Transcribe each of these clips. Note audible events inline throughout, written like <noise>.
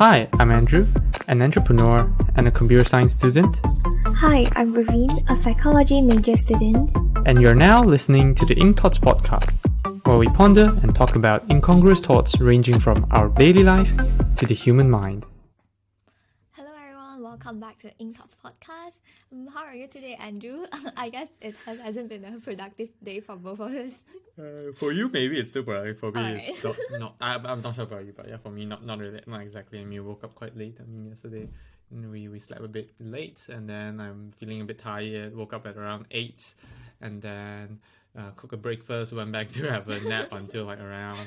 Hi, I'm Andrew, an entrepreneur and a computer science student, Hi, I'm Raveen, a psychology major student. and you're now listening to the Ink Thoughts podcast, where we ponder and talk about incongruous thoughts ranging from our daily life to the human mind. Welcome back to Ink Talks podcast. Um, how are you today, Andrew? <laughs> I guess it has, hasn't been a productive day for both of us. Uh, for you, maybe it's super. Like, for me, Alright. it's not. not <laughs> I, I'm not sure about you, but yeah, for me, not not really, not exactly. I mean, woke up quite late. I mean, yesterday we we slept a bit late, and then I'm feeling a bit tired. Woke up at around eight, and then uh, cook a breakfast. Went back <laughs> to have a nap until like around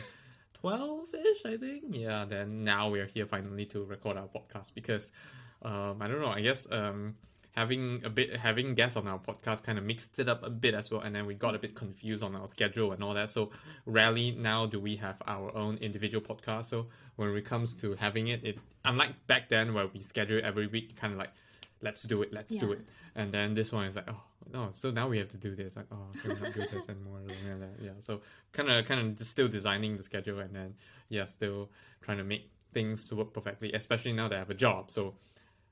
twelve ish, I think. Yeah. Then now we're here finally to record our podcast because um, I don't know. I guess um, having a bit having guests on our podcast kind of mixed it up a bit as well, and then we got a bit confused on our schedule and all that. So rarely now do we have our own individual podcast. So when it comes to having it, it unlike back then where we schedule it every week, kind of like let's do it, let's do it, and then this one is like oh no, so now we have to do this. Like oh, can we not do this anymore? Yeah, yeah. So kind of kind of still designing the schedule, and then yeah, still trying to make things work perfectly, especially now that I have a job. So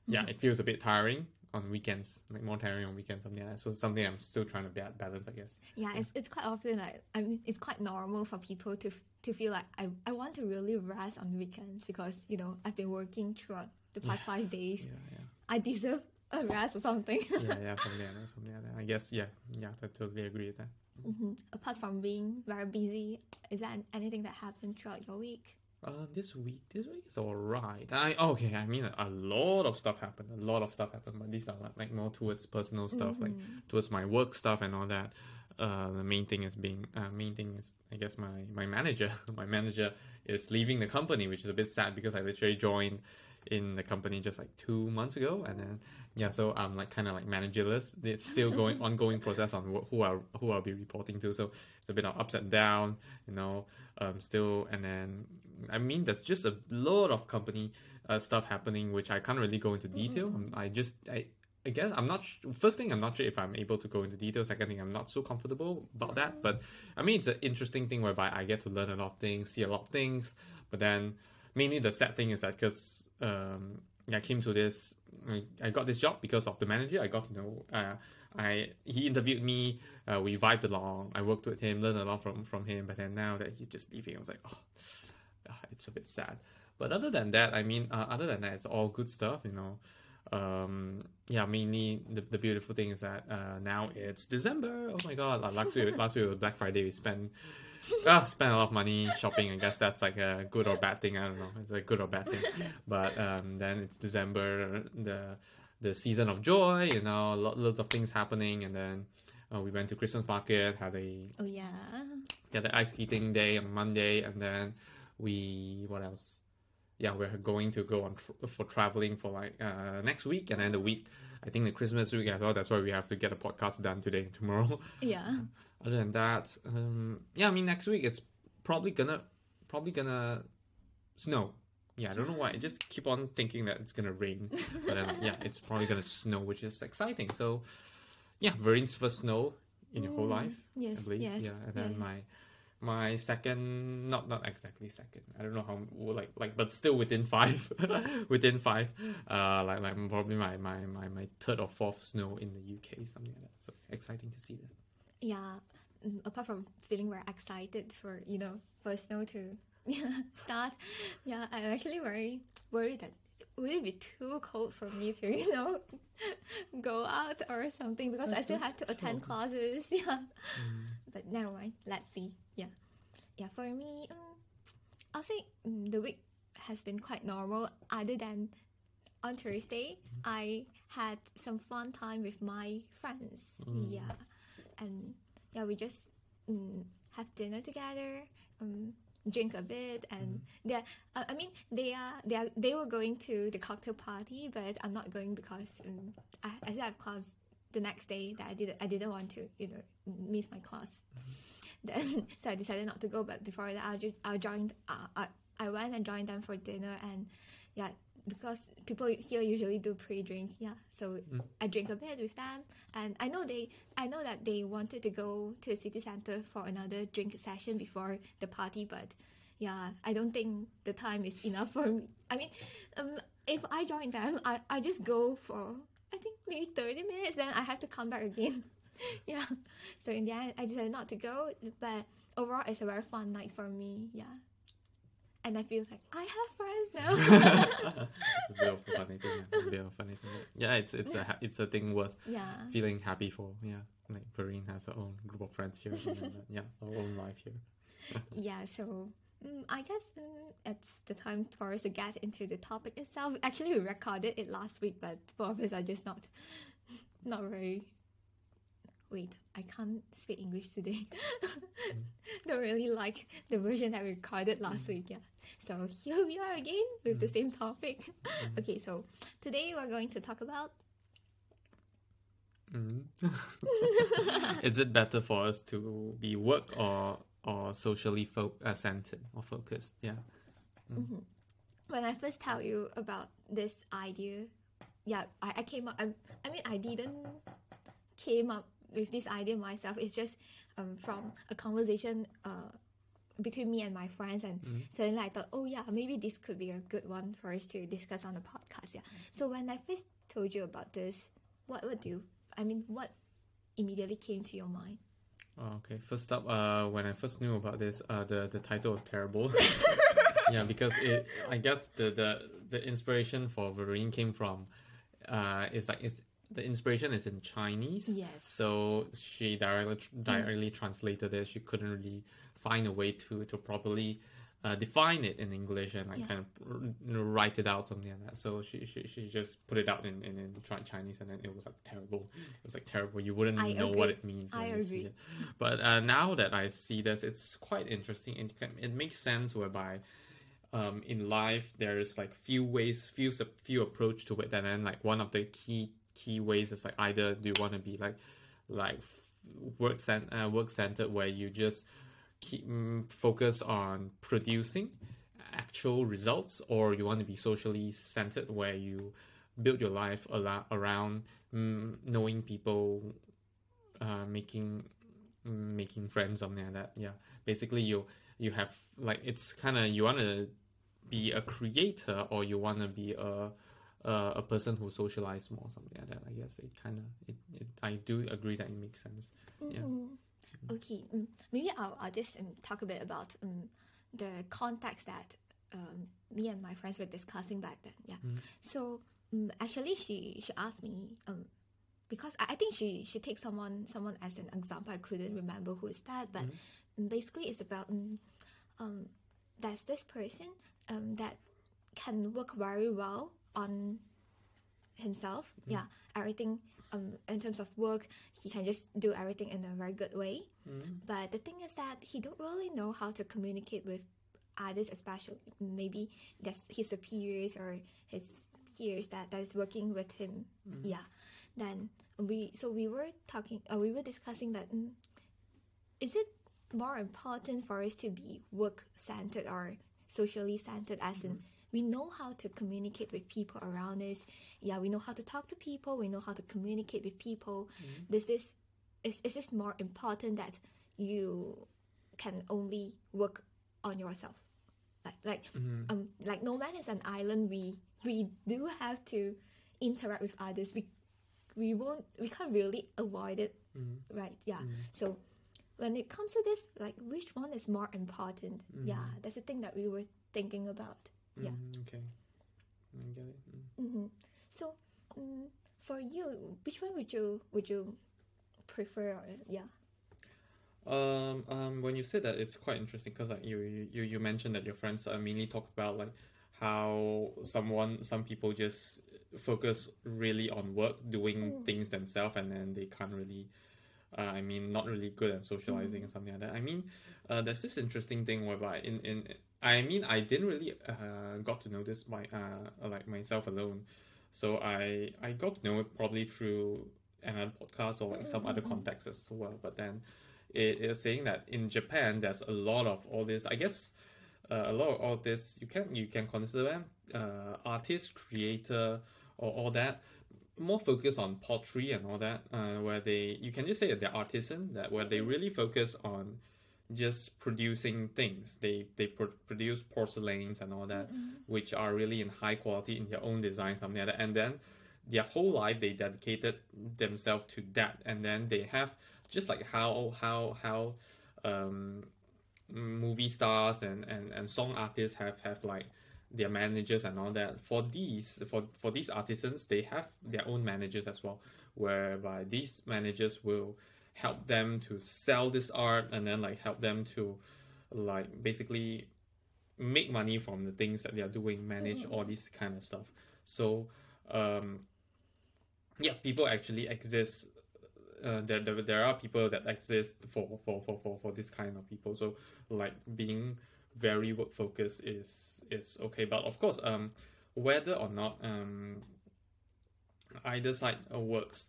yeah, it feels a bit tiring on weekends, like more tiring on weekends, something like that. So something I'm still trying to balance, I guess. Yeah, it's, it's quite often like I mean it's quite normal for people to to feel like I, I want to really rest on weekends because you know I've been working throughout the past five days. Yeah, yeah. I deserve a rest or something. yeah, yeah, <laughs> yeah, something like that, something like that. I guess, yeah, yeah, I totally agree with that. hmm Apart from being very busy, is there anything that happened throughout your week? Uh, this week, this week is alright. I okay. I mean, a, lot of stuff happened. A lot of stuff happened, but these are like, like more towards personal stuff, like towards my work stuff and all that. Uh, the main thing is being uh, main thing is I guess my my manager. <laughs> my manager is leaving the company, which is a bit sad because I literally joined in the company just like two months ago, and then yeah, so I'm like kind of like managerless. It's still <laughs> going ongoing process on wh- who I who I'll be reporting to. So it's a bit of ups and down, you know. Um, still, and then I mean, there's just a lot of company uh, stuff happening, which I can't really go into detail. Um, I just I. I guess I'm not. Sh- first thing, I'm not sure if I'm able to go into detail. Second thing, I'm not so comfortable about that. But I mean, it's an interesting thing whereby I get to learn a lot of things, see a lot of things. But then, mainly the sad thing is that because um, I came to this, I, I got this job because of the manager. I got to know. Uh, I he interviewed me. Uh, we vibed along. I worked with him, learned a lot from from him. But then now that he's just leaving, I was like, oh, it's a bit sad. But other than that, I mean, uh, other than that, it's all good stuff. You know, um, yeah. Mainly, the, the beautiful thing is that uh, now it's December. Oh my god! Like last week, last week was Black Friday. We spent uh, spent a lot of money shopping. I guess that's like a good or bad thing. I don't know. It's a good or bad thing. But um, then it's December, the the season of joy. You know, lo- lots of things happening, and then uh, we went to Christmas market, had a Oh yeah. had the ice skating day on Monday, and then we what else? Yeah, we're going to go on tr- for traveling for like uh, next week, and then the week. I think the Christmas week as well. That's why we have to get a podcast done today and tomorrow. <laughs> Yeah. Other than that, um, yeah, I mean next week it's probably gonna probably gonna snow. Yeah, I don't know why. I just keep on thinking that it's gonna rain, but then <laughs> yeah, it's probably gonna snow, which is exciting. So yeah, Verin's first snow in your whole Mm, life, Yes. Yes. yeah, and then yes. my my second, not not exactly second. I don't know how like like, but still within five, <laughs> within five. Uh, like like probably my my my my third or fourth snow in the UK, something like that. So exciting to see that. yeah mm, apart from feeling very excited for you know for snow to <laughs> start yeah i'm actually very worried that would it be too cold for me to <laughs> you know go out or something because i still have to attend classes yeah but never mind let's see. Yeah. Yeah for me um, i'll say mm, the week has been quite normal. Other than on thursday i had some fun time with my friends. Yeah. And yeah, we just mm, have dinner together, um, drink a bit, and they are, uh, I mean, they are they are they were going to the cocktail party, but I'm not going because um, I, I still have class the next day that I did I didn't want to you know miss my class. Then <laughs> so I decided not to go, but before that I ju- I joined uh, I, I went and joined them for dinner, and yeah. Because people here usually do pre-drink, yeah. So I drink a bit with them, and I know they, I know that they wanted to go to the city center for another drink session before the party, but yeah, I don't think the time is enough for me. I mean, um, if I join them, I, I just go for I think maybe thirty minutes, then I have to come back again. <laughs> yeah. So in the end, I decided not to go, but overall, it's a very fun night for me. Yeah. And I feel like I have friends now. <laughs> it's a <laughs> a funny thing. yeah. It's a bit of a funny thing. Yeah, it's it's a it's a thing worth yeah. feeling happy for. Yeah, like Vereen has her own group of friends here. yeah, her own life here. Yeah, so mm, I guess mm, it's the time for us to get into the topic itself. Actually, we recorded it last week, but both of us are just not, <laughs> not very. Wait, I can't speak English today. <laughs> Don't really like the version that we recorded last week. Yeah, so here we are again with the same topic. <laughs> okay, so today we're going to talk about Mm. Is it better for us to be work or or socially fo- uh, centered or focused? Yeah. when I first tell you about this idea, yeah, I, I came up. I, I mean, I didn't came up with this idea myself. It's just um, from a conversation uh, between me and my friends, and suddenly I thought, oh yeah, maybe this could be a good one for us to discuss on the podcast. Yeah. So when I first told you about this, what what do you? I mean, what immediately came to your mind? Oh, okay. First up, uh, when I first knew about this, uh, the the title was terrible. <laughs> yeah, because it, I guess the the the inspiration for Vereen came from, uh, it's like it's the inspiration is in Chinese. Yes. So she directly directly translated it. She couldn't really find a way to to properly. Uh, define it in English and like Yeah. kind of you know, write it out something like that. So she, she, she just put it out in, in, in Chinese and then it was like terrible. It was like terrible. You wouldn't I know what it means. I when you see agree. it. But uh, now that I see this, it's quite interesting. It it makes sense whereby um, in life there's like few ways, few few approach to it, and then like one of the key key ways is like either do you want to be like like work cent- uh, work centered where you just keep mm, focus on producing actual results, or you want to be socially centered where you build your life a lot around mm, knowing people uh, making making friends something like that yeah basically you you have like it's kind of you want to be a creator or you want to be a a, a person who socialize more something like that i guess it kind of it, it i do agree that it makes sense Yeah. Mhm. Okay, mm, maybe I'll, I'll just um, talk a bit about um, the context that um, me and my friends were discussing back then. Yeah. So um, actually, she she asked me um, because I, I think she she takes someone someone as an example. I couldn't remember who is that, but um, basically it's about um, um, there's this person um, that can work very well on himself. Yeah, everything um, in terms of work, he can just do everything in a very good way. But the thing is that he don't really know how to communicate with others, especially maybe that's his superiors or his peers that, that is working with him. Yeah. Then we so we were talking, uh, we were discussing that. mm, is it more important for us to be work centered or socially centered? As in we know how to communicate with people around us. Yeah we know how to talk to people. We know how to communicate with people. This is is, is this more important that you can only work on yourself? Like like um like no man is an island. We we do have to interact with others. We we won't we can't really avoid it right? Yeah. So when it comes to this like which one is more important? Yeah that's the thing that we were thinking about. Yeah. Mm, okay. I get it. Mm. hmm so mm for you which one would you would you prefer or, yeah Um, um, when you said that, it's quite interesting because like you, you, you mentioned that your friends uh, mainly talked about like how someone, some people just focus really on work, doing things themselves, and then they can't really, uh, I mean, not really good at socializing and something like that. I mean, uh, there's this interesting thing whereby in in I mean, I didn't really uh, got to know this by uh, like myself alone. So I I got to know it probably through another podcast or like some other contexts as well. But then it is saying that in Japan there's a lot of all this. I guess uh, a lot of all this you can you can consider them uh, artist, creator, or all that. More focus on pottery and all that, uh, where they you can just say that they're artisan, that where they really focus on just producing things. They they pro- produce porcelains and all that, which are really in high quality in their own design, something like that. And then their whole life they dedicated themselves to that, and then they have just like how how how um, movie stars and, and, and song artists have have like their managers and all that. For these for for these artisans, they have their own managers as well, whereby these managers will help them to sell this art and then like help them to like basically make money from the things that they are doing, manage all this kind of stuff. So um yeah, people actually exist uh, there, there, there are people that exist for, for, for, for, for this kind of people. So like being very work focused is is okay. But of course, um, whether or not um, either side works,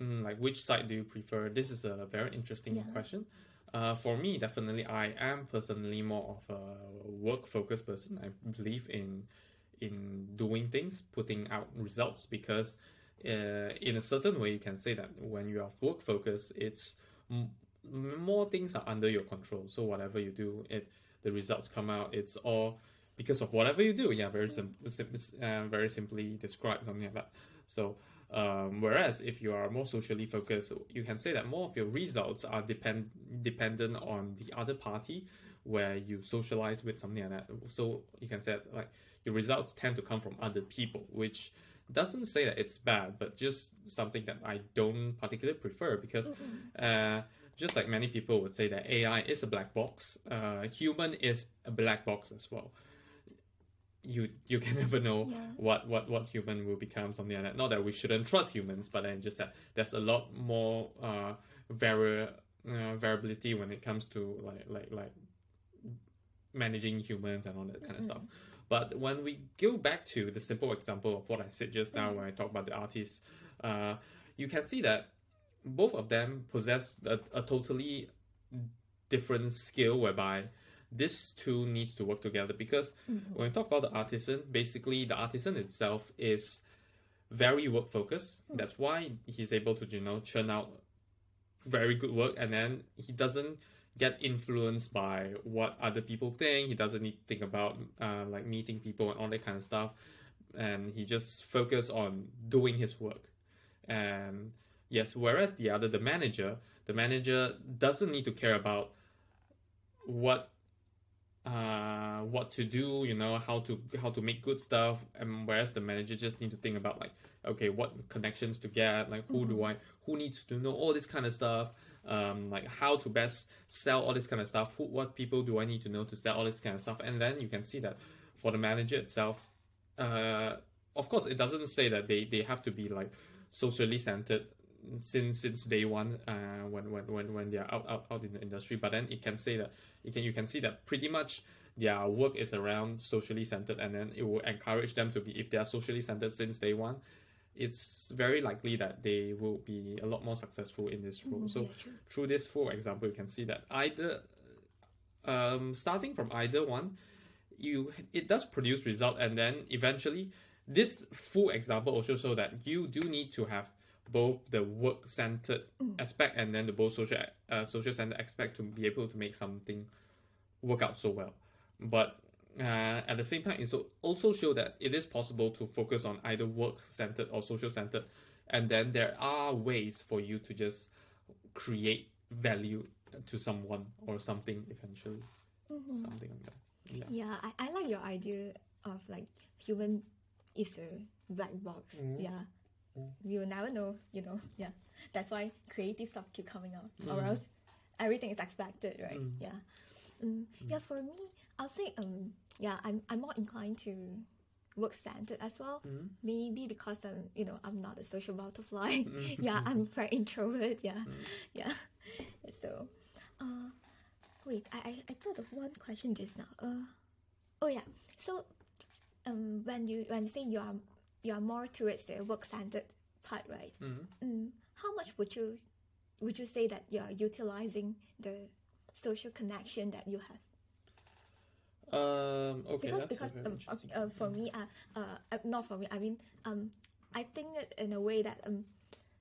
mm, like which side do you prefer? This is a very interesting Yeah. question. Uh, for me, definitely, I am personally more of a work focused person. I believe in in doing things, putting out results because in a certain way, you can say that when you are work focused, it's m- more things are under your control. So whatever you do, it the results come out. It's all because of whatever you do. Yeah, very sim- sim- uh, very simply described something like that. So. Um, whereas if you are more socially focused, you can say that more of your results are depend dependent on the other party, where you socialize with something like that. So you can say that, like your results tend to come from other people, which doesn't say that it's bad, but just something that I don't particularly prefer because uh, just like many people would say that AI is a black box, uh, human is a black box as well. You you <laughs> can never know Yeah. what, what what human will become, something like that. Not that we shouldn't trust humans, but then just that there's a lot more uh, vari- uh, variability when it comes to like like like managing humans and all that kind of stuff. But when we go back to the simple example of what I said just now, mm-hmm. when I talk about the artists, uh, you can see that both of them possess a, a totally different skill whereby this two needs to work together because mm-hmm. when we talk about the artisan, basically the artisan itself is very work focused. Mm. That's why he's able to, you know, churn out very good work and then he doesn't get influenced by what other people think. He doesn't need to think about uh, like meeting people and all that kind of stuff. And he just focus on doing his work. And yes, whereas the other, the manager, the manager doesn't need to care about what uh what to do you know how to how to make good stuff and whereas the manager just need to think about like okay what connections to get like who do i who needs to know all this kind of stuff um like how to best sell all this kind of stuff who, what people do i need to know to sell all this kind of stuff and then you can see that for the manager itself uh of course it doesn't say that they they have to be like socially centered since since day one uh, when, when when when they are out, out out in the industry but then it can say that you can you can see that pretty much their work is around socially centered and then it will encourage them to be if they are socially centered since day one it's very likely that they will be a lot more successful in this role. So yeah, through this full example you can see that either um, starting from either one you it does produce result and then eventually this full example also show that you do need to have both the work centered aspect and then the both social uh, social centered aspect to be able to make something work out so well. But uh, at the same time it so- also show that it is possible to focus on either work centered or social centered and then there are ways for you to just create value to someone or something eventually mm-hmm. something like that yeah Yeah, I, I like your idea of like human is a black box. Mm-hmm. Yeah. Mm-hmm. You'll never know, you know. Yeah. That's why creative stuff keep coming out. Or else everything is expected, right? Mm. Yeah. Mm, Yeah, mm. for me, I'll say um yeah, I'm I'm more inclined to work centered as well. Maybe because I'm you know, I'm not a social butterfly. <laughs> yeah, I'm very introvert, yeah. <laughs> Yeah. <laughs> So uh wait, I, I, I thought of one question just now. Uh oh yeah. So um when you when you say you are you are more towards the work centered part, right? Mm, how much would you would you say that you are utilizing the social connection that you have? Um okay because because um, uh, uh, for me uh, uh uh, not for me I mean um I think in a way that um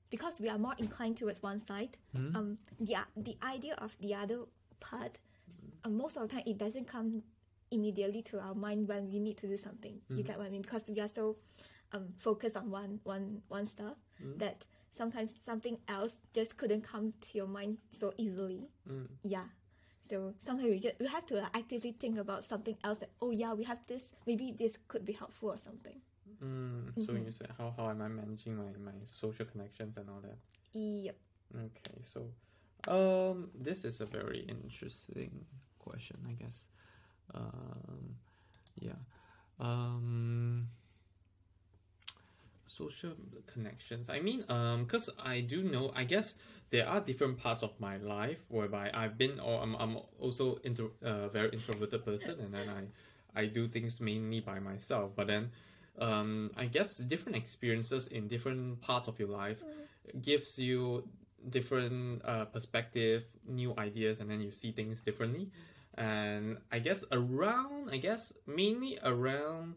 because we are more inclined towards one side Hmm? um the the idea of the other part, uh, most of the time it doesn't come immediately to our mind when we need to do something. You get what I mean? Because we are so um, focused on one one one stuff that sometimes something else just couldn't come to your mind so easily. Mm. Yeah. So sometimes we just we have to like, actively think about something else that oh yeah we have this maybe this could be helpful or something. Mm, so you said how, how am I managing my, my social connections and all that? Yep. Okay, so um, this is a very interesting question, I guess. Um, yeah. Um, social connections. I mean, um, because I do know, I guess there are different parts of my life whereby I've been, or I'm, I'm also intro, uh, very introverted person, and then I, I do things mainly by myself. But then, um, I guess different experiences in different parts of your life gives you different uh, perspective, new ideas, and then you see things differently. And I guess around, I guess mainly around,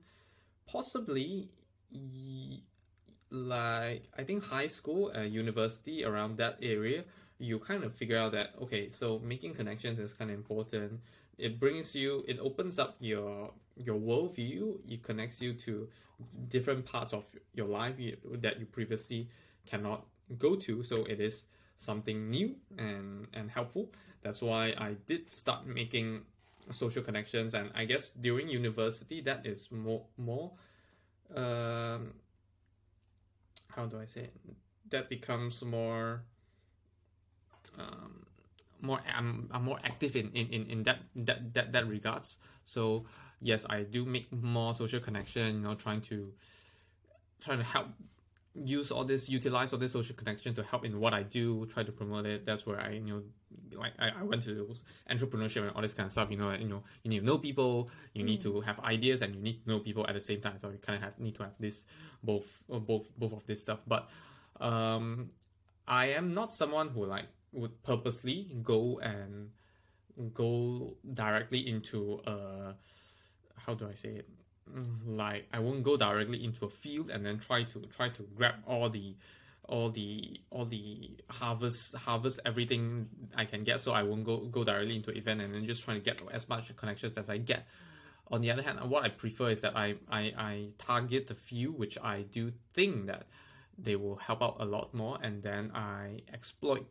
possibly, like I think high school, uh, university, around that area, you kind of figure out that okay, so making connections is kind of important. It brings you, it opens up your your worldview. It connects you to different parts of your life that you previously cannot go to. So it is something new and and helpful. That's why I did start making social connections, and I guess during university that is more more. Um, how do I say it? That becomes more. Um, more I'm, I'm more active in, in, in, in that, that that that regards. So yes, I do make more social connection. You know, trying to trying to help use all this utilize all this social connection to help in what I do, try to promote it. That's where I you know like I, I went to entrepreneurship and all this kind of stuff. You know, you know you need to know people, you need to have ideas, and you need to know people at the same time. So you kind of have need to have this both uh, both both of this stuff. But um, I am not someone who like would purposely go and go directly into uh how do I say it Mm, like I won't go directly into a field and then try to try to grab all the all the all the harvest harvest everything I can get. So I won't go go directly into event and then just trying to get as much connections as I get. On the other hand what I prefer is that I I, I target the few which I do think that they will help out a lot more and then I exploit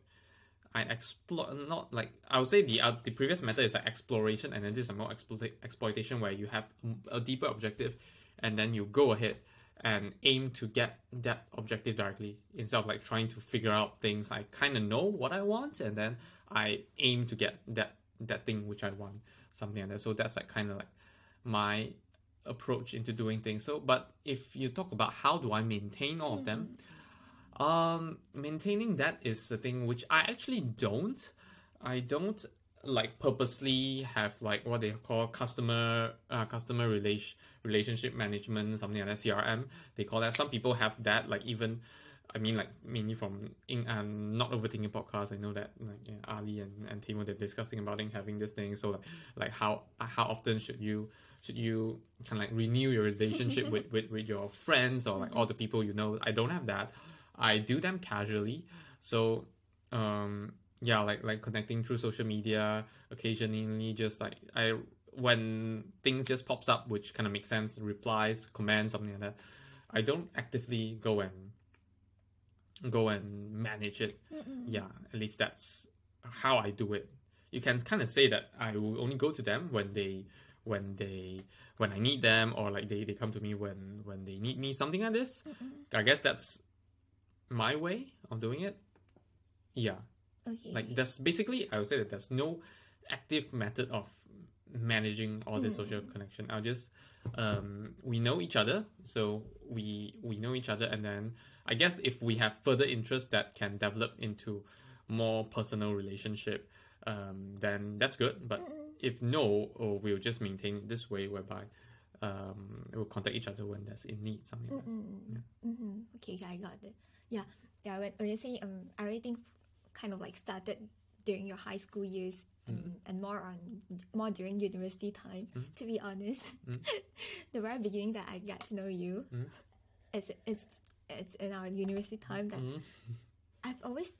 I explore not like I would say the uh, the previous method is like exploration, and then this is more exploit exploitation where you have a deeper objective, and then you go ahead and aim to get that objective directly instead of like trying to figure out things. I kind of know what I want, and then I aim to get that that thing which I want, something like that. So that's like kind of like my approach into doing things. So, but if you talk about how do I maintain all of them um, maintaining that is the thing which I actually don't. I don't like purposely have like what they call customer uh, customer relation relationship management something like that CRM. They call that. Some people have that. Like even, I mean, like mainly from in um, not overthinking podcast. I know that like yeah, Ali and and Taimur they're discussing about it, having this thing. So like like how how often should you should you kind of like renew your relationship <laughs> with, with with your friends or like all the people you know? I don't have that. I do them casually. So um yeah, like like connecting through social media, occasionally just like I when things just pops up which kind of makes sense, replies, comments, something like that. I don't actively go and go and manage it. Yeah, at least that's how I do it. You can kind of say that I will only go to them when they when they when I need them or like they, they come to me when when they need me something like this. I guess that's my way of doing it. Yeah. Okay. Like that's basically I would say that there's no active method of managing all the social connection. I'll just um we know each other, so we we know each other and then I guess if we have further interest that can develop into more personal relationship, um, then that's good. But if no, or we'll just maintain this way whereby um, we'll contact each other when there's in need, something like that. Mm-hmm. Mm-hmm. Okay, I got it. Yeah, yeah. When, when you say um, everything kind of like started during your high school years and, and more on more during university time. Mm-hmm. To be honest, mm-hmm. <laughs> the very beginning that I got to know you, it's it's it's in our university time that. <laughs> I've always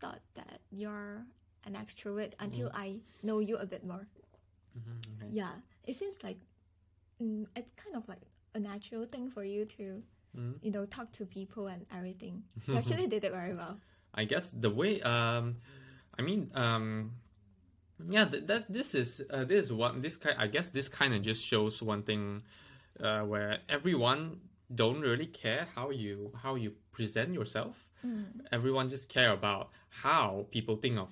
thought that you're an extrovert until I know you a bit more. Mhm, okay. Yeah, it seems like mm, it's kind of like a natural thing for you to, Mhm. you know, talk to people and everything. You actually <laughs> did it very well. I guess the way um I mean um yeah th- that this is uh, this is one this kind I guess this kind of just shows one thing uh, where everyone don't really care how you how you present yourself everyone just care about how people think of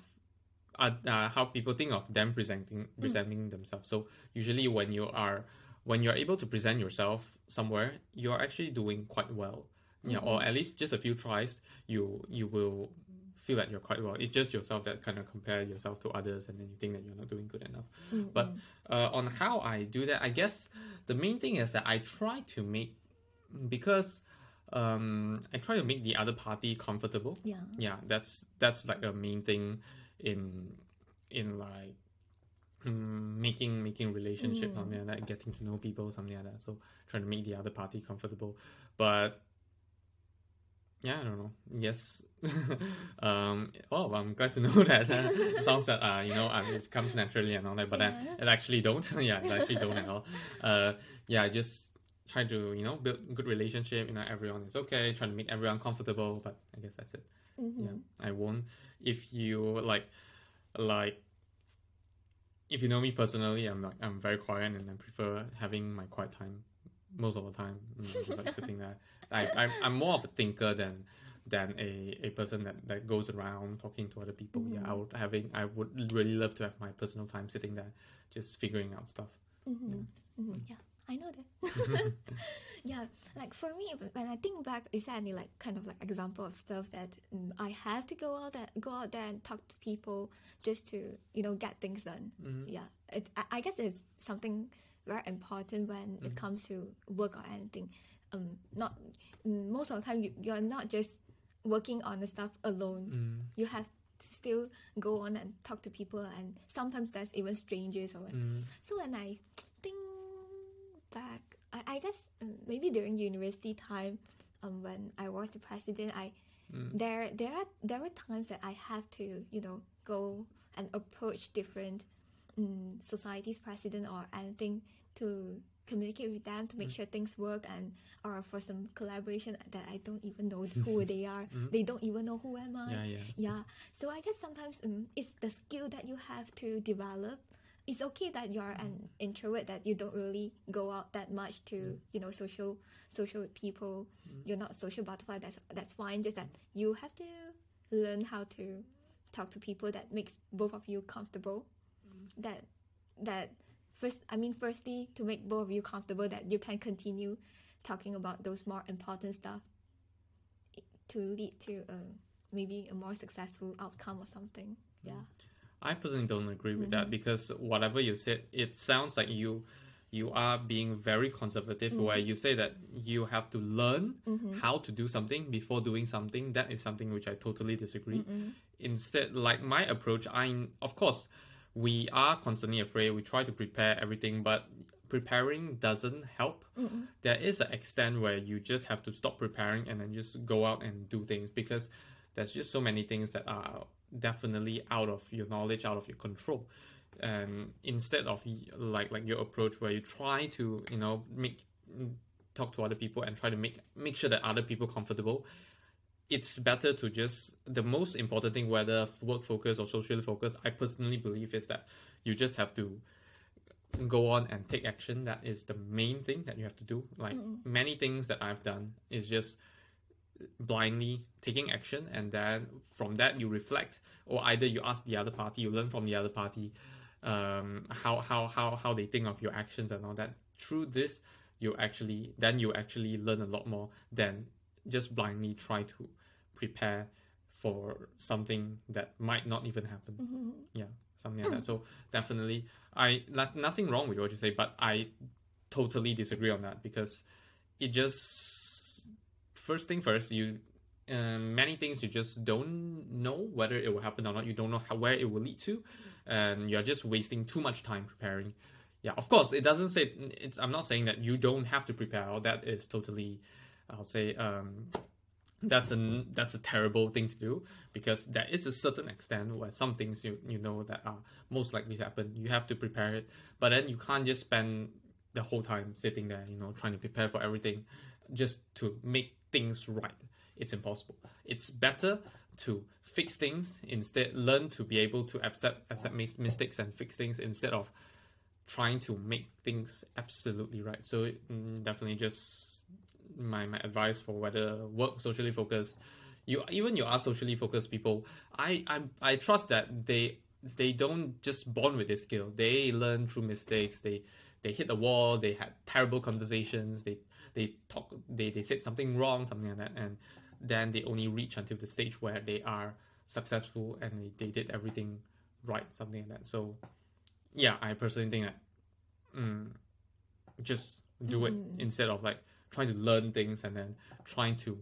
uh, uh, how people think of them presenting presenting themselves so usually when you are when you're able to present yourself somewhere you're actually doing quite well. Yeah or at least just a few tries you you will feel that you're quite well. It's just yourself that kind of compare yourself to others and then you think that you're not doing good enough. But uh, on how i do that i guess the main thing is that i try to make because um, i try to make the other party comfortable. Yeah. yeah that's that's like a main thing in in like mm, making making relationship something like that getting to know people something like that. So trying to make the other party comfortable. But yeah i don't know. Yes. <laughs> Um oh i'm glad to <laughs> know that. Uh, sounds that uh you know um, it comes naturally and all that but Yeah. then it actually don't. <laughs> Yeah it actually don't at all. Uh yeah just try to you know build good relationship. You know everyone is okay. Trying to make everyone comfortable but i guess that's it. Mm-hmm. yeah i won't. If you like like if you know me personally i'm like i'm very quiet and i prefer having my quiet time most of the time mm, just like sitting there. I, I i'm more of a thinker than than a, a person that, that goes around talking to other people. Yeah i would having i would really love to have my personal time sitting there just figuring out stuff. Mm-hmm. hmm Yeah, I know that. <laughs> yeah, like for me, when- I think back, is there any like kind of like example of stuff that mm, I have to go out that go out there and talk to people just to you know get things done? Yeah, it, I, I guess it's something very important when it comes to work or anything. Um, not mm, most of the time you you're not just working on the stuff alone. You have to still go on and talk to people, and sometimes there's even strangers or what. So when I back, I, I guess um, maybe during university time, um, when I was the president, I there there are there were times that I have to you know go and approach different um, societies president or anything to communicate with them to make sure things work and or for some collaboration that I don't even know <laughs> who they are. They don't even know who am I. yeah yeah Yeah. So I guess sometimes um, it's the skill that you have to develop. It's okay that you're an mm. introvert that you don't really go out that much to mm. you know social social with people. Mm. You're not social butterfly. That's that's fine. Just that you have to learn how to talk to people that makes both of you comfortable. That that first I mean firstly to make both of you comfortable that you can continue talking about those more important stuff to lead to a, maybe a more successful outcome or something. Yeah. I personally don't agree with that mm-hmm. because whatever you said, it sounds like you you are being very conservative mm-hmm. where you say that you have to learn mm-hmm. how to do something before doing something. That is something which I totally disagree. Instead, like my approach, I of course we are constantly afraid. We try to prepare everything, but preparing doesn't help. There is an extent where you just have to stop preparing and then just go out and do things because there's just so many things that are definitely out of your knowledge, out of your control. And instead of like like your approach where you try to you know make mm, talk to other people and try to make make sure that other people comfortable, it's better to just the most important thing whether work focus or social focus. I personally believe is that you just have to go on and take action. That is the main thing that you have to do. Like many things that I've done is just blindly taking action and then from that you reflect or either you ask the other party you learn from the other party um, how, how how how they think of your actions and all that. Through this you actually then you actually learn a lot more than just blindly try to prepare for something that might not even happen. Yeah something like that. So definitely i not, nothing wrong with what you say but i totally disagree on that because it just first thing first you um, many things you just don't know whether it will happen or not. You don't know how, where it will lead to. And you're just wasting too much time preparing. Yeah of course it doesn't say it's i'm not saying that you don't have to prepare. That is totally i'll say um that's a that's a terrible thing to do because there is a certain extent where some things you you know that are most likely to happen. You have to prepare it, but then you can't just spend the whole time sitting there, you know, trying to prepare for everything just to make things right. It's impossible. It's better to fix things instead learn to be able to accept accept mis- mistakes and fix things instead of trying to make things absolutely right. So mm, definitely just my, my advice for whether work socially focused, you even you are socially focused people, I I I trust that they they don't just born with this skill. They learn through mistakes. They they hit the wall. They had terrible conversations. They they talk. They they said something wrong, something like that, and then they only reach until the stage where they are successful and they, they did everything right, something like that. So yeah, I personally think that mm, just do it instead of like trying to learn things and then trying to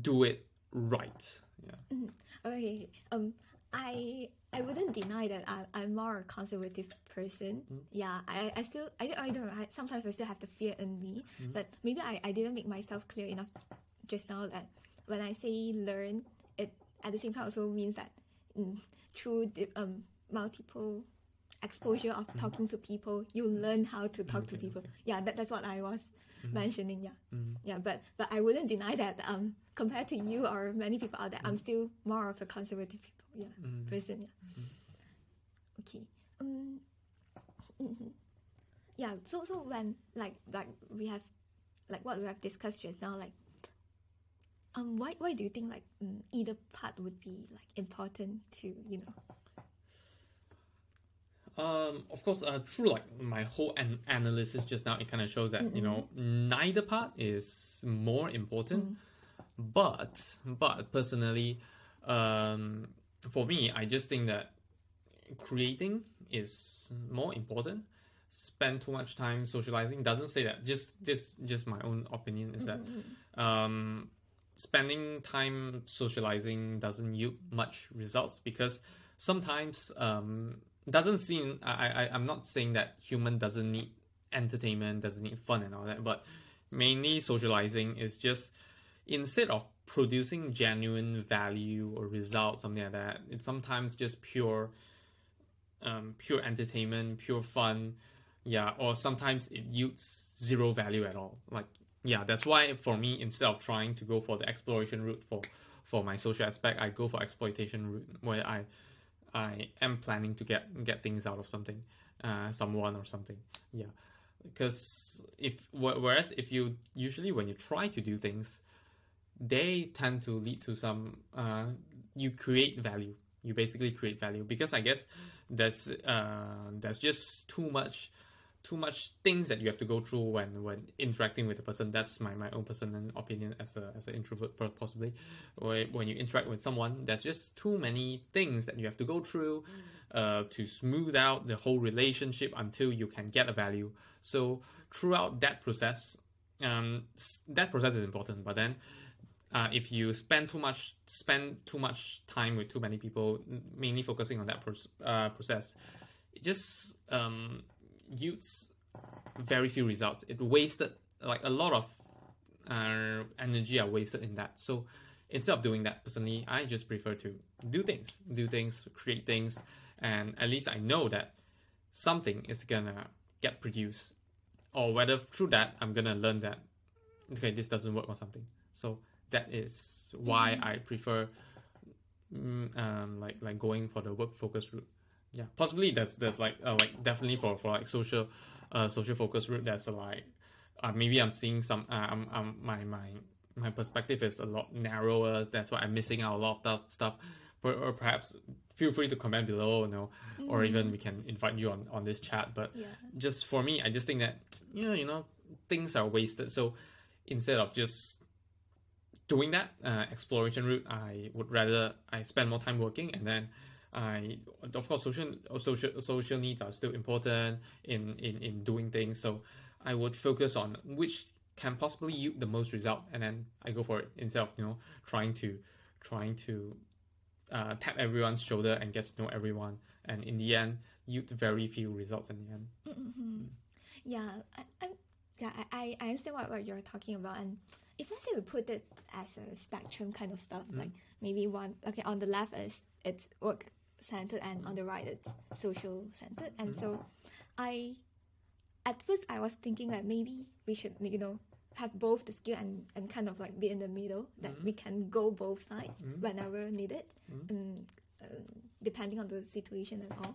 do it right. Yeah. Okay. Um, I I wouldn't deny that I, I'm more a conservative person. Yeah, I, I still I, I don't know. I, sometimes I still have the fear in me, but maybe I, I didn't make myself clear enough just now that when I say learn, it at the same time also means that mm, through the, um multiple exposure of talking to people, you learn how to talk to people. okay. Yeah, that, that's what I was mentioning. Yeah, Mhm. yeah, but but I wouldn't deny that um compared to you or many people out there, I'm still more of a conservative. Yeah, Mm. person. Yeah. Okay. Um. mhm. Yeah. So so when like like we have like what we have discussed just now like. Um, why, why do you think like mm, either part would be like important to you know Um, of course, uh, through like my whole an- analysis just now, it kind of shows that you know neither part is more important. But but personally, um, for me, I just think that creating is more important. Spend too much time socializing doesn't say that. Just this, just my own opinion is that um, spending time socializing doesn't yield much results because sometimes um, doesn't seem. I, I I'm not saying that human doesn't need entertainment, doesn't need fun and all that, but mainly socializing is just instead of producing genuine value or results, something like that, it's sometimes just pure, um, pure entertainment, pure fun, yeah. Or sometimes it yields zero value at all. Like, yeah, that's why for me, instead of trying to go for the exploration route for for my social aspect, I go for exploitation route where I I am planning to get get things out of something, uh, someone or something. Yeah, because if whereas if you usually when you try to do things, they tend to lead to some uh, you create value. You basically create value because I guess that's uh, there's just too much too much things that you have to go through when when interacting with a person. That's my, my own personal opinion as a as an introvert possibly. When you interact with someone, there's just too many things that you have to go through uh, to smooth out the whole relationship until you can get a value. So throughout that process, um, that process is important. But then uh, if you spend too much spend too much time with too many people, mainly focusing on that proc- uh, process, it just um, yields very few results. It wasted like a lot of uh, energy are wasted in that. So instead of doing that, personally, I just prefer to do things, do things, create things, and at least I know that something is gonna get produced, or whether through that I'm gonna learn that okay, this doesn't work or something. So that is why I prefer mm, um, like like going for the work focus route. Yeah, possibly there's there's like uh, like definitely for for like social uh social focus route. There's a, like uh, maybe I'm seeing some uh, I'm, I'm my my my perspective is a lot narrower. That's why I'm missing out a lot of stuff. Or, or perhaps feel free to comment below, you know, or even we can invite you on on this chat. But yeah just for me, I just think that you know, you know, things are wasted. So instead of just doing that uh, exploration route, I would rather I spend more time working, and then I, of course, social social social needs are still important in in in doing things. So I would focus on which can possibly yield the most result, and then I go for it instead of you know trying to trying to uh, tap everyone's shoulder and get to know everyone, and in the end, yield very few results in the end. Mm-hmm. Yeah, I, I, yeah, I, I understand what, what you're talking about, and if let's say we put it as a spectrum kind of stuff, Mm. like maybe one okay on the left is it's work centered and on the right it's social centered, and Mm. so I at first I was thinking that maybe we should you know have both the skill and, and kind of like be in the middle that Mm. we can go both sides Mm. whenever needed, Mm. um, um, depending on the situation and all.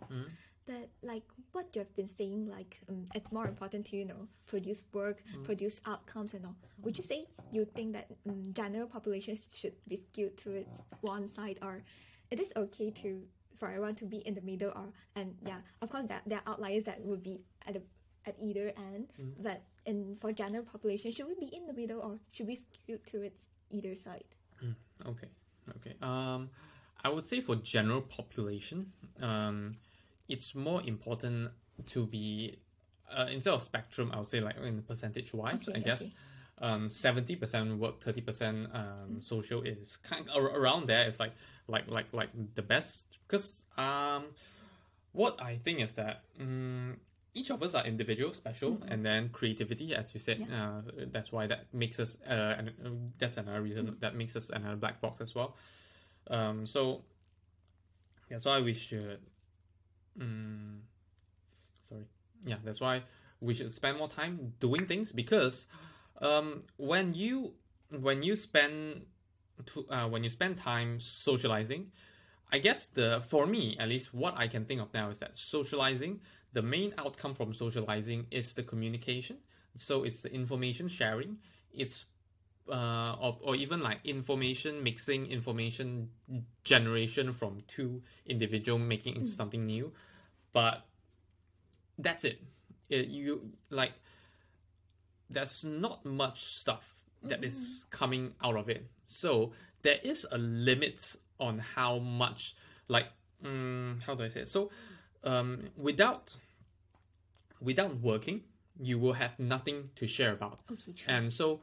Mm. But like what you have been saying, like um, it's more important to you know produce work, Mm. produce outcomes and all. Would you say you think that um, general populations should be skewed towards one side, or it is okay to for everyone to be in the middle, or and yeah, of course that there are outliers that would be at the at either end, Mm. but in for general population, should we be in the middle or should we skew towards either side? Okay, okay. Um, I would say for general population, um, it's more important to be uh, instead of spectrum. I would say like in percentage wise, Okay, I guess. okay. Um, seventy percent work, thirty percent um social is kind of around there. It's like like like like the best because um, what I think is that um, each of us are individual, special, and then creativity, as you said, uh, that's why that makes us. Uh, and uh, that's another reason that makes us another black box as well. Um, so that's why we should. Um, sorry, yeah, that's why we should spend more time doing things because um, when you when you spend to, uh, when you spend time socializing, I guess the for me at least what I can think of now is that socializing the main outcome from socializing is the communication. So it's the information sharing. It's uh, or, or even like information mixing, information generation from two individual making into something new. But that's it. it. You like there's not much stuff that is coming out of it. So there is a limit on how much like um, how do I say it? So um, without without working, you will have nothing to share about. True. And so,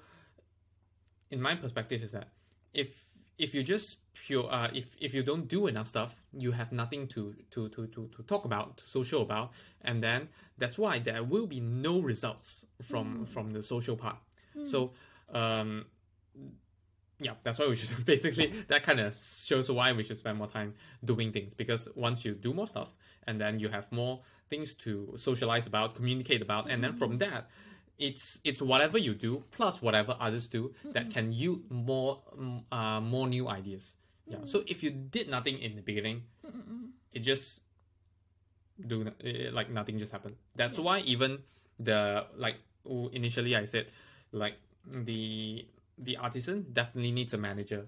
in my perspective, is that if if you just pure uh, if if you don't do enough stuff, you have nothing to to to to, to talk about, to social about, and then that's why there will be no results from from the social part. So, um, yeah, that's why we should <laughs> basically that kind of shows why we should spend more time doing things. Because once you do more stuff and then you have more things to socialize about, communicate about, and then from that, it's it's whatever you do plus whatever others do that can yield more mm, uh, more new ideas. Yeah. So if you did nothing in the beginning, it just do like nothing just happened. That's why even the like initially I said like the the artisan definitely needs a manager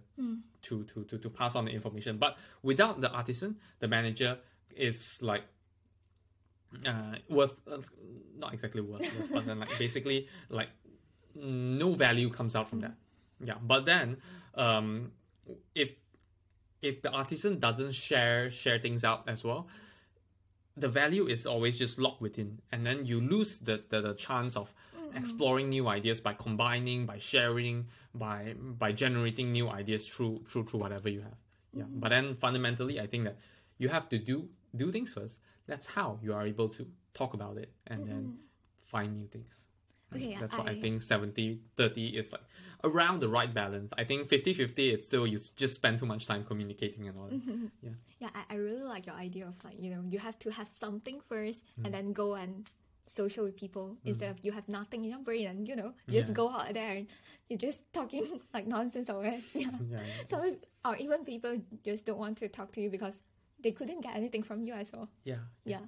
to, to to to pass on the information. But without the artisan, the manager is like uh, worth uh, not exactly worthless, but then like basically like no value comes out from that. Yeah, but then um, if if the artisan doesn't share share things out as well, the value is always just locked within, and then you lose the the, the chance of exploring new ideas by combining, by sharing, by by generating new ideas through through through whatever you have. Yeah, but then fundamentally, I think that you have to do do things first. That's how you are able to talk about it and then mm-hmm. find new things. Okay, That's why I I- think 70 30 is like around the right balance. I think 50 50 it's still you just spend too much time communicating and all that. Mm-hmm. Yeah. Yeah, I, I really like your idea of like, you know, you have to have something first Mm. and then go and social with people instead mm. of you have nothing in your brain and, you know, you just Yeah. go out there and you're just talking <laughs> like nonsense or <laughs> yeah. Yeah. So or even people just don't want to talk to you because they couldn't get anything from you as well. Yeah. Yeah.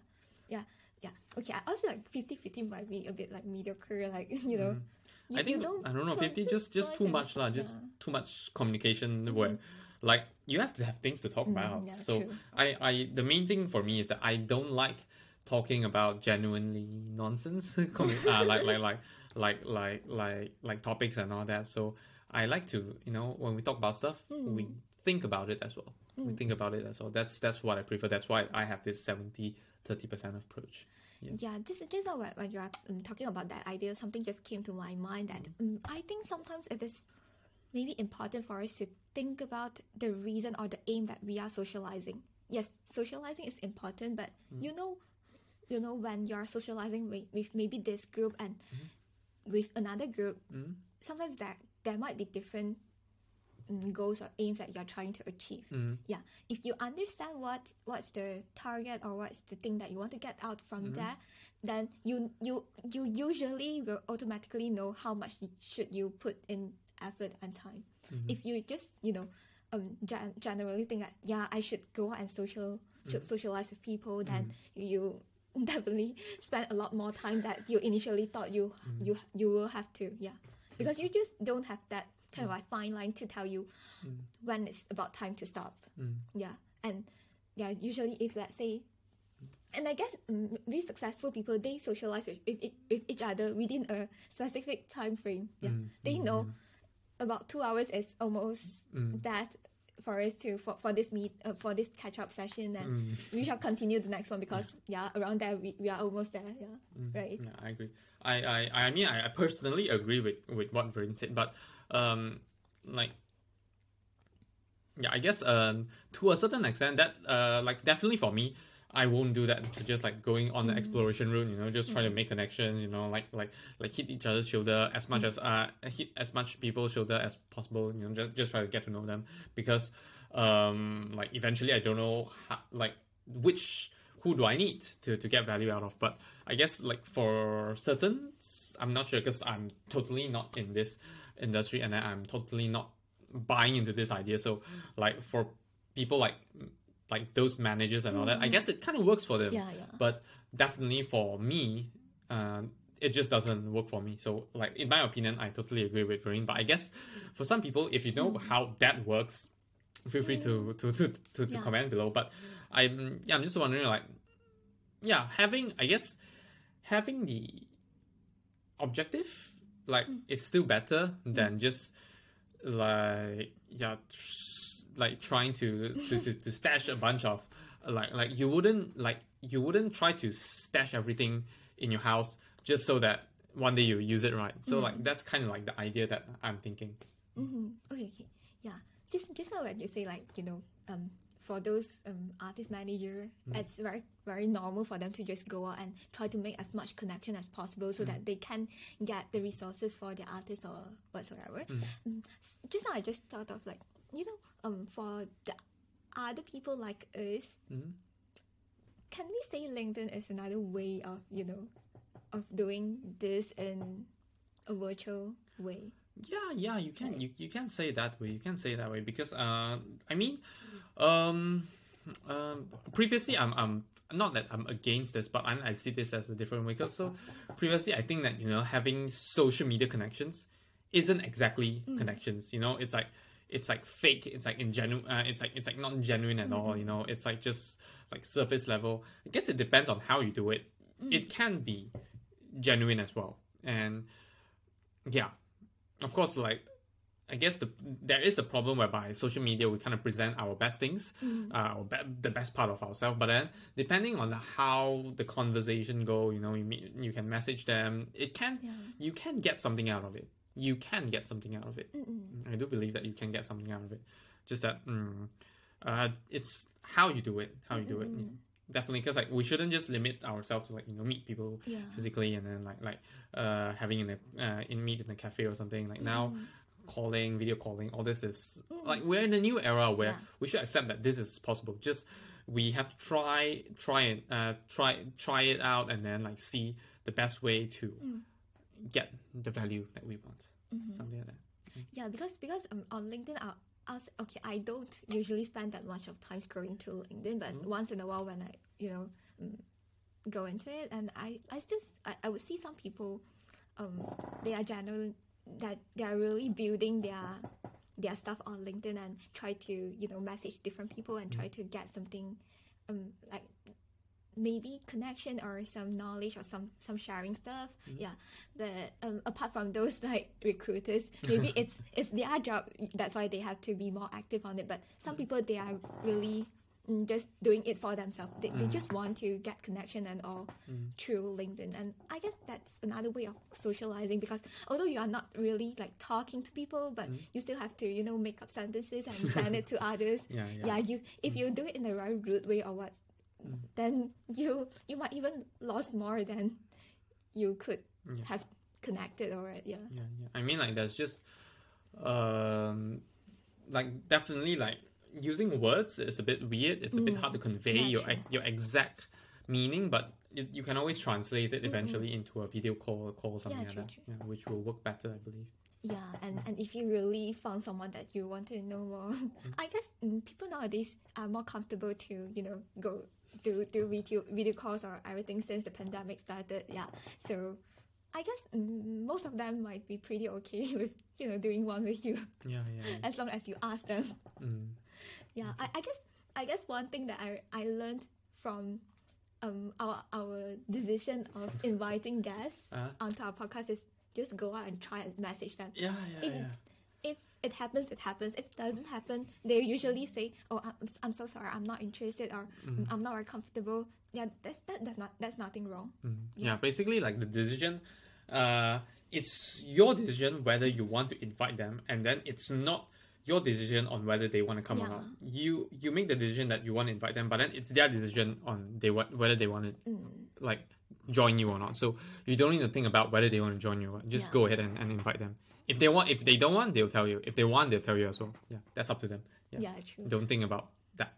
Yeah. Yeah. Okay. I also like 50 50 might be a bit like mediocre, like, <laughs> you know. You, Mm-hmm. I think you don't I don't know, 50 just just too much lah, just yeah. Mm-hmm. too much communication where like you have to have things to talk about. yeah, so true. I I the main thing for me is that I don't like talking about genuinely nonsense <laughs> uh, <laughs> like like like like like like like topics and all that. So I like to, you know, when we talk about stuff, Mm. we think about it as well. We think about it so. That's that's what I prefer. That's why I have this 70 30% approach. Yeah, just just when, when you are um, talking about that idea, something just came to my mind that um, I think sometimes it is maybe important for us to think about the reason or the aim that we are socializing. Yes, socializing is important, but you know, you know when you are socializing with, with maybe this group and with another group, sometimes there there might be different mm, goals or aims that you're trying to achieve. Mm. Yeah, if you understand what what's the target or what's the thing that you want to get out from mm-hmm. there, then you you you usually will automatically know how much you, should you put in effort and time. Mm-hmm. If you just you know um gen- generally think that yeah I should go out and social should socialize with people, then you <laughs> definitely spend a lot more time that you initially thought you you you will have to. Yeah. Because you just don't have that kind of like fine line to tell you when it's about time to stop. Mm. yeah and yeah usually if let's say and I guess mm, really successful people they socialize with, with, each- with each other within a specific time frame. Yeah Mm, they know about two hours is almost Mm. that for us to for, for this meet uh, for this catch up session and Mm. we shall continue the next one because <laughs> yeah around there we, we are almost there yeah right? Yeah, I agree. I, I, I mean, I, I personally agree with, with what Vern said, but um, like, yeah, I guess um, to a certain extent, that uh, like definitely for me, I won't do that to just like going on the exploration route. You know, just try to make connections. You know, like like like hit each other's shoulder as much as uh hit as much people's shoulder as possible. You know, just just try to get to know them because um like eventually I don't know how, like which who do I need to, to get value out of? But I guess like for certain, I'm not sure because I'm totally not in this industry and I'm totally not buying into this idea. So like for people like like those managers and all that, I mm-hmm. guess it kind of works for them. yeah yeah But definitely for me, uh, it just doesn't work for me. So, like in my opinion, I totally agree with Vereen. But I guess for some people, if you know mm-hmm. how that works, feel free to mm. to to to, to Yeah. comment below. But I'm yeah, I'm just wondering like, yeah, having I guess having the objective like it's still better than just like yeah tr- like trying to to, to, to stash a bunch of like like you wouldn't like you wouldn't try to stash everything in your house just so that one day you use it right? So like that's kind of like the idea that i'm thinking. Mm-hmm. Okay, okay, yeah. Just just now when you say like you know um for those um artist manager, it's very very normal for them to just go out and try to make as much connection as possible so that they can get the resources for their artist or whatsoever. Mm, just now I just thought of like you know um for the other people like us, Mhm. can we say LinkedIn is another way of you know of doing this in a virtual way? Yeah, yeah, you can you, you can say it that way. You can say it that way because uh I mean um um previously I'm I'm not that I'm against this, but I, I see this as a different way. Because so previously I think that you know having social media connections isn't exactly connections. You know, it's like it's like fake. It's like ingenuine. Uh, it's like it's like not genuine at all. You know, it's like just like surface level. I guess it depends on how you do it. It can be genuine as well, and yeah, of course, like I guess the there is a problem whereby social media we kind of present our best things, uh, or be- the best part of ourselves. But then depending on the, how the conversation go, you know, you meet, you can message them. It can Yeah. you can get something out of it. You can get something out of it. Mm-mm. I do believe that you can get something out of it. Just that mm, uh, it's how you do it, how you do it. Mm-mm. Definitely, because like we shouldn't just limit ourselves to like you know meet people Yeah. physically and then like like uh having in a uh, in meet in a cafe or something like now Mm. Calling video calling all this is like we're in a new era where Yeah. we should accept that this is possible just we have to try try it uh try try it out and then like see the best way to Mm. get the value that we want Mm-hmm. something like that Yeah, because because um, on LinkedIn, I, I okay. I don't usually spend that much of time scrolling through LinkedIn, but once in a while when I you know um, go into it, and I I still i, I would see some people, um, they are generally that they are really building their their stuff on LinkedIn and try to you know message different people and try to get something, um like maybe connection or some knowledge or some some sharing stuff. Yeah. But um, apart from those <laughs> like recruiters maybe <laughs> it's it's their job. That's why they have to be more active on it. But some people they are really Mm, just doing it for themselves. They, they mm. just want to get connection and all mm. through linkedin. And i guess that's another way of socializing because although you are not really like talking to people but you still have to you know make up sentences and send it to <laughs> others. Yeah yeah, yeah you if you do it in the very rude way or what then you you might even lost more than you could Yeah. have connected or yeah. Yeah, yeah. I mean, like, there's just um, like definitely like using words is a bit weird. It's a bit hard to convey Yeah, your true. your exact meaning, but you, you can always translate it eventually into a video call or call something like true, that, true. yeah, which will work better, I believe. Yeah, and, and if you really found someone that you want to know more, I guess mm, people nowadays are more comfortable to you know go do do video video calls or everything since the pandemic started. Yeah, so I guess mm, most of them might be pretty okay <laughs> with you know doing one with you Yeah, yeah. yeah. as long as you ask them. Mm. Yeah, I, I guess I guess one thing that I I learned from um our our decision of inviting guests Uh, onto our podcast is just go out and try and message them. yeah, yeah, It- yeah. If it happens, it happens. If it doesn't happen, they usually say, "Oh, I'm, I'm so sorry, I'm not interested," or Mm-hmm. "I'm not very comfortable." Yeah, that's that, that's not that's nothing wrong. Mm. Yeah, basically like the decision, uh, it's your decision whether you want to invite them, and then it's not your decision on whether they want to come or Yeah. not. You you make the decision that you want to invite them, but then it's their decision on they want whether they want to Mm. like join you or not. So you don't need to think about whether they want to join you. or not. Just Yeah. go ahead and, and invite them. If they want, if they don't want, they'll tell you. If they want, they'll tell you as well. Yeah, that's up to them. Yeah, Yeah, true. don't think about that.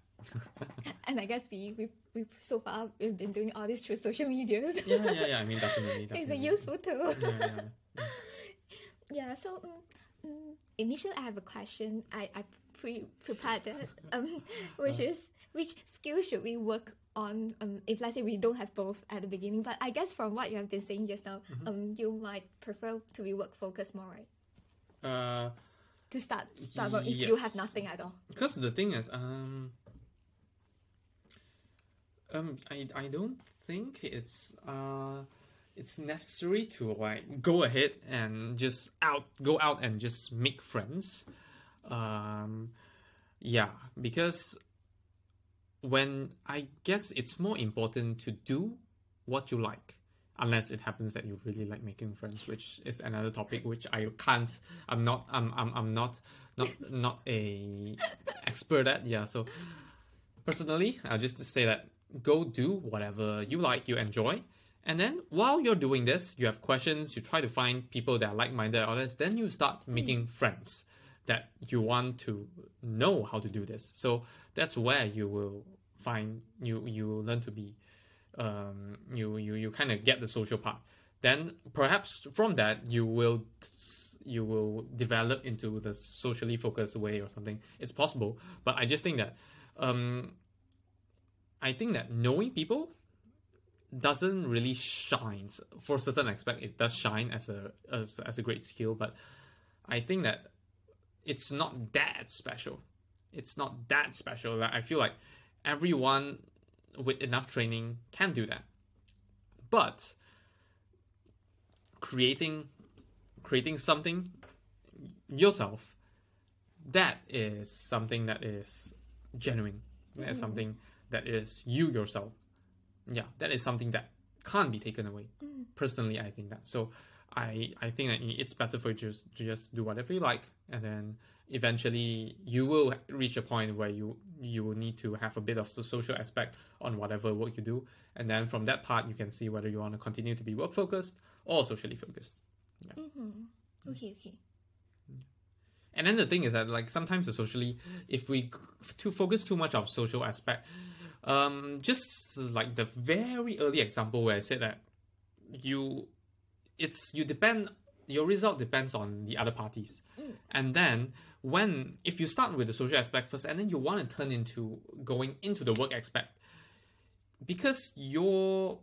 And I guess we we we so far we've been doing all this through social medias. Yeah, yeah, yeah. I mean, definitely, <laughs> it's a useful tool. Yeah, yeah. Yeah, <laughs> so um, initially I have a question. I, I pre prepared it, um, <laughs> which is which skill should we work on um, if let's say we don't have both at the beginning? But I guess from what you have been saying just now, um, you might prefer to be work focused more, right? Uh, To start start work if you have nothing at all. because the thing is, um, um, I I don't think it's uh, it's necessary to like go ahead and just out go out and just make friends. Um, yeah, because when I guess it's more important to do what you like. Unless it happens that you really like making friends, which is another topic which I can't. I'm not. I'm. I'm. I'm not. Not. Not a expert at. Yeah. So personally, I'll just say that go do whatever you like, you enjoy, and then while you're doing this, you have questions. You try to find people that are like-minded, or this. Then you start making friends that you want to know how to do this. So that's where you will find you. You learn to be um, you you you kind of get the social part. Then perhaps from that you will you will develop into the socially focused way or something. It's possible, but I just think that um, I think that knowing people doesn't really shine for a certain aspect. It does shine as a as, as a great skill, but I think that it's not that special. It's not that special. Like I feel like everyone with enough training can do that. But creating creating something yourself that is something that is genuine. That is mm-hmm. something that is you yourself. Yeah, that is something that can't be taken away. Personally, I think that. So I I think that it's better for you just to just do whatever you like, and then eventually you will reach a point where you you will need to have a bit of the social aspect on whatever work you do, and then from that part you can see whether you want to continue to be work focused or socially focused. Mm-hmm. Okay, okay. And then the thing is that like sometimes the socially, if we to focus too much of social aspect, um, just like the very early example where I said that you, it's you depend your result depends on the other parties, and then when if you start with the social aspect first, and then you want to turn into going into the work aspect, because your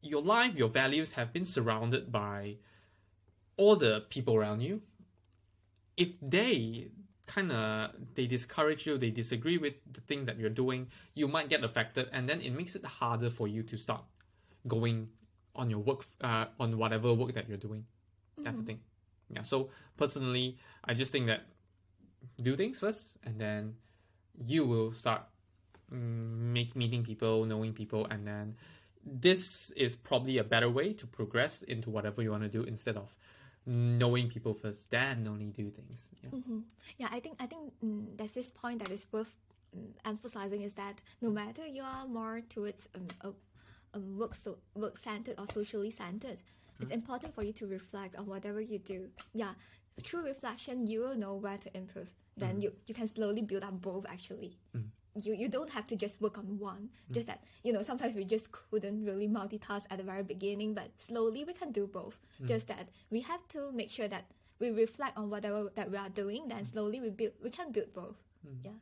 your life, your values have been surrounded by all the people around you. If they kind of they discourage you they disagree with the thing that you're doing you might get affected and then it makes it harder for you to start going on your work uh, on whatever work that you're doing. That's the thing. Yeah so personally i just think that do things first and then you will start mm, make meeting people knowing people and then this is probably a better way to progress into whatever you want to do instead of knowing people first, then only do things. Yeah. Mm-hmm. Yeah, I think I think mm, there's this point that is worth mm, emphasizing is that no matter you are more towards um, a, um work so work centered or socially centered, it's important for you to reflect on whatever you do. Yeah, through reflection, you will know where to improve. Then you, you can slowly build up both actually. You, you don't have to just work on one. Just that, you know, sometimes we just couldn't really multitask at the very beginning, but slowly we can do both. Just that we have to make sure that we reflect on whatever that we are doing, then slowly we build we can build both. Yeah.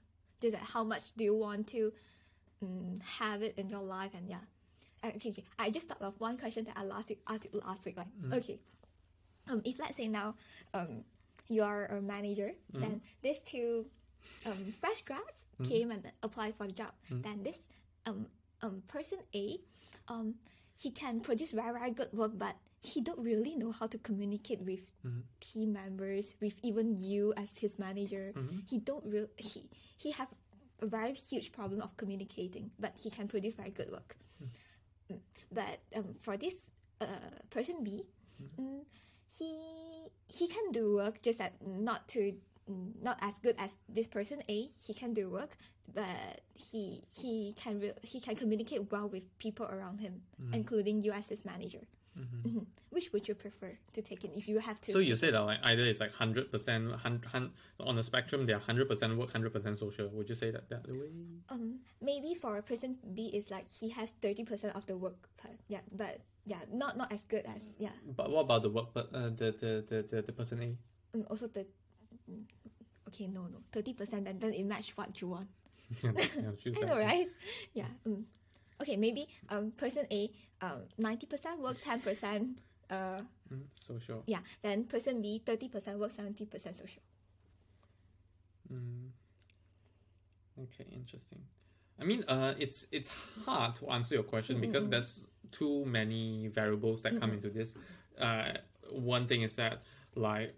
Just that how much do you want to um, have it in your life and yeah. Uh, Okay, okay. I just thought of one question that I last asked you last week. Like, okay, um, if let's say now, um, you are a manager, then these two, um, fresh grads came and applied for the job. Then this, um, um, person A, um, he can produce very very good work, but he don't really know how to communicate with team members, with even you as his manager. He don't real he he have a very huge problem of communicating, but he can produce very good work. Mm. But um, for this uh, person B, mm, he he can do work just that not to mm, not as good as this person A. He can do work, but he he can re- he can communicate well with people around him, including you as his manager. Mhm. Which would you prefer to take in if you have to? So you say that like either it's like hundred percent, 100 on the spectrum, they're hundred percent work, hundred percent social. Would you say that that way? um maybe for a person B is like he has thirty percent of the work part. Yeah, but yeah, not not as good as yeah. But what about the work? But uh, the, the the the the person A. Um, also the okay no no thirty percent and then it match what you want. yeah, <laughs> I know right? Yeah. Um, okay maybe um person A um ninety percent work ten percent uh Mm, social. yeah then person B thirty percent work seventy percent social. Mm. Okay, interesting. I mean, uh, it's it's hard to answer your question because there's too many variables that come into this. Uh, one thing is that like,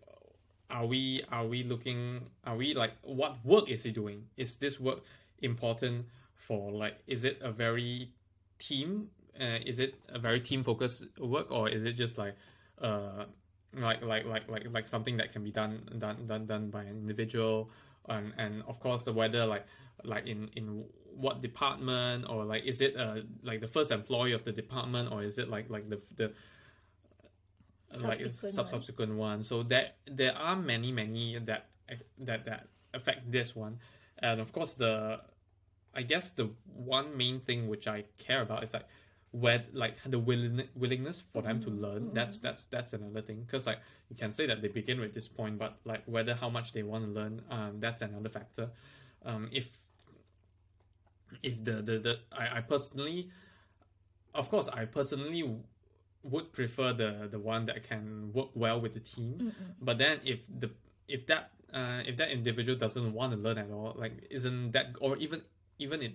are we are we looking? Are we like what work is he doing? Is this work important for like? Is it a very team? Uh, is it a very team focused work or is it just like, uh, like like like like like something that can be done done done done by an individual? and and of course the whether like like in in what department or like is it uh like the first employee of the department or is it like like the the like sub subsequent one. So that there are many many that that that affect this one. And of course the i guess the one main thing which i care about is like where like the willing, willingness for them to learn. That's that's that's another thing. Because like you can say that they begin with this point but like whether how much they want to learn um that's another factor. Um if if the the, the I, I personally of course i personally would prefer the the one that can work well with the team but then if the if that uh, if that individual doesn't want to learn at all like isn't that or even even it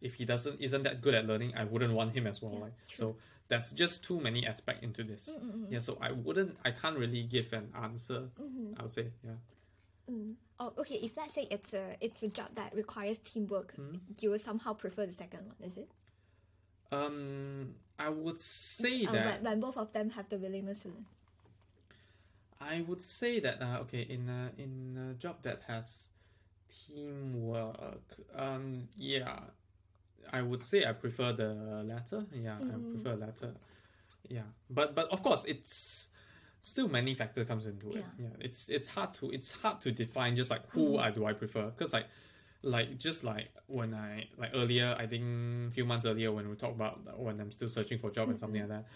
if he doesn't isn't that good at learning i wouldn't want him as well Yeah, like true. so that's just too many aspects into this yeah so i wouldn't i can't really give an answer i would say yeah Mm. Oh, okay. If let's say it's a it's a job that requires teamwork, you will somehow prefer the second one, is it? Um i would say Uh, that when, when both of them have the willingness to learn. I would say that uh, okay in a in a job that has teamwork um yeah I would say I prefer the latter. Yeah I prefer latter. Yeah but but of course it's still many factors comes into it. Yeah. yeah it's it's hard to it's hard to define just like who I do I prefer. Because like like just like when I like earlier I think few months earlier when we talked about when I'm still searching for a job and something like that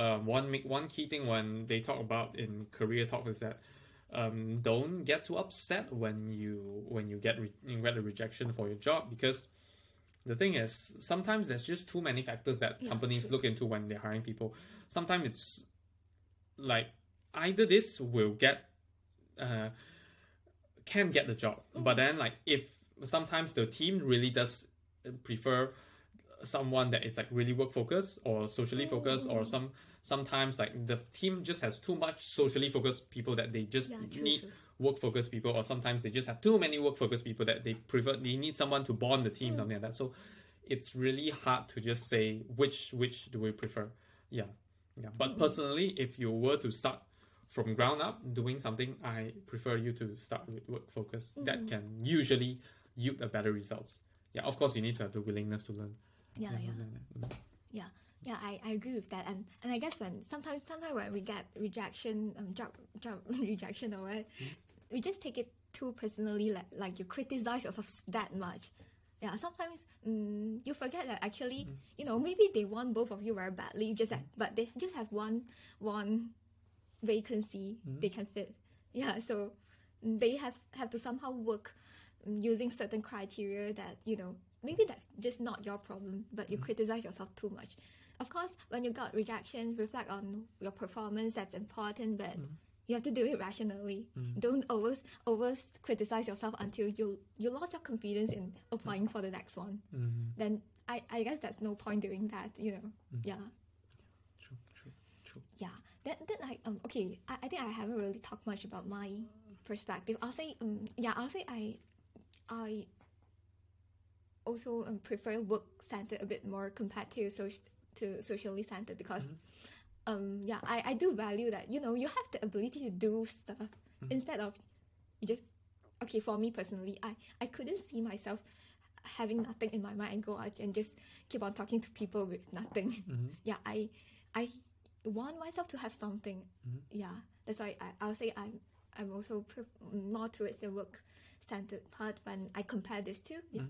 um, one one key thing when they talk about in career talk is that um, don't get too upset when you when you get re- you get a rejection for your job because the thing is sometimes there's just too many factors that Yeah, companies true. look into when they're hiring people. Sometimes it's like either this will get uh, can get the job but then like if sometimes the team really does uh, prefer someone that is like really work focused or socially focused or mm. some sometimes like the team just has too much socially focused people that they just Yeah, true, need true. work focused people or sometimes they just have too many work focused people that they prefer they need someone to bond the team mm. something like that. So it's really hard to just say which which do we prefer. Yeah yeah. But mm. personally if you were to start from ground up doing something i prefer you to start with work focus that can usually yield a better results yeah of course you need to have the willingness to learn Yeah, yeah, Mm. yeah. Yeah, I, I agree with that, and and I guess when sometimes sometimes when we get rejection, um, job job <laughs> rejection or what, we just take it too personally, like like you criticize yourself that much. Yeah, sometimes mm, you forget that actually, you know, maybe they want both of you very badly. You just have, but they just have one one vacancy they can fit. Yeah, so they have have to somehow work using certain criteria that you know maybe that's just not your problem, but you mm. criticize yourself too much. Of course, when you got rejection, reflect on your performance. That's important, but mm. you have to do it rationally. Mm. Don't always always criticize yourself until you you lost your confidence in applying for the next one. Mm-hmm. Then I, I guess that's no point doing that. You know, yeah, True, true, true. yeah. Then then I um okay. I, I think I haven't really talked much about my perspective. I'll say um yeah. I'll say I I also um, prefer work centered a bit more compared to social to socially centered because um yeah I, I do value that you know you have the ability to do stuff instead of you just okay for me personally I I couldn't see myself having nothing in my mind and go out and just keep on talking to people with nothing. <laughs> Yeah I I want myself to have something. Yeah that's why I, I'll say I'm I'm also pre- more towards the work centered part when I compare this two yeah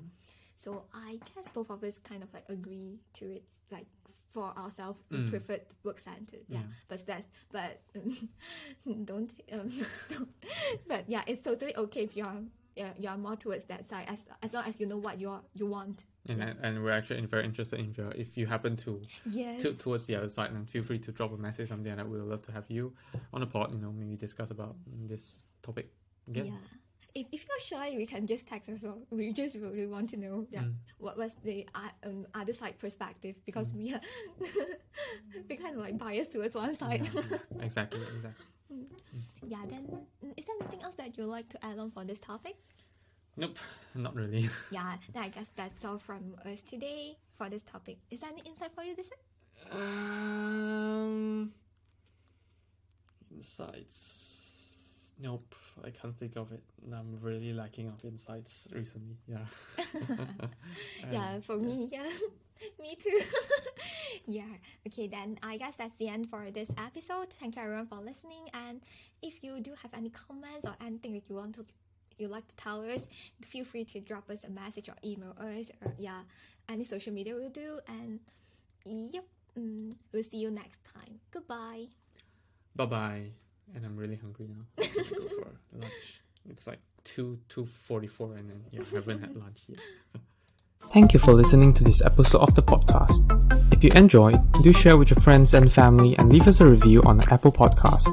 so I guess both of us kind of like agree to it, like for ourselves, we Mm. preferred work centered. Yeah. Yeah. but that's but um, <laughs> don't, um, <laughs> don't. But yeah, it's totally okay if you're yeah, you're more towards that side as as long as you know what you are you want. And, Yeah. and we're actually very interested in your if you happen to Yes. to towards the other side, then feel free to drop a message something like that. We would love to have you on the pod. You know, maybe discuss about this topic again. Yeah. If, if you're shy, we can just text as well. We just really want to know yeah, Mm. what was the uh, um, other side perspective because we are <laughs> we kind of like biased towards one side. Yeah, <laughs> exactly, exactly. Yeah, then mm, is there anything else that you'd like to add on for this topic? Nope, not really. <laughs> Yeah, I guess that's all from us today for this topic. Is there any insight for you this week? Um, insights. Nope, I can't think of it. I'm really lacking of insights recently. Yeah. <laughs> yeah, for me, yeah. <laughs> me too. <laughs> yeah. Okay, then I guess that's the end for this episode. Thank you everyone for listening. And if you do have any comments or anything that you want to you like to tell us, feel free to drop us a message or email us or yeah, any social media will do. And yep, mm, we'll see you next time. Goodbye. Bye bye. And I'm really hungry now. <laughs> I'm gonna go for lunch. It's like two two forty four, and then yeah, I haven't had <laughs> lunch yet. Thank you for listening to this episode of the podcast. If you enjoyed, do share with your friends and family and leave us a review on the Apple Podcast.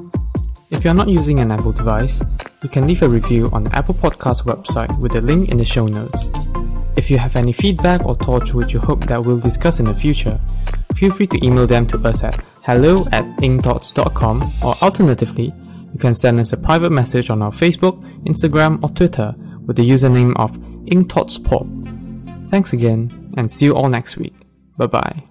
If you're not using an Apple device, you can leave a review on the Apple Podcast website with the link in the show notes. If you have any feedback or thoughts which you hope that we'll discuss in the future, feel free to email them to us at hello at ingthoughts.com or alternatively, you can send us a private message on our Facebook, Instagram, or Twitter with the username of ingthoughtspod. Thanks again, and see you all next week. Bye bye.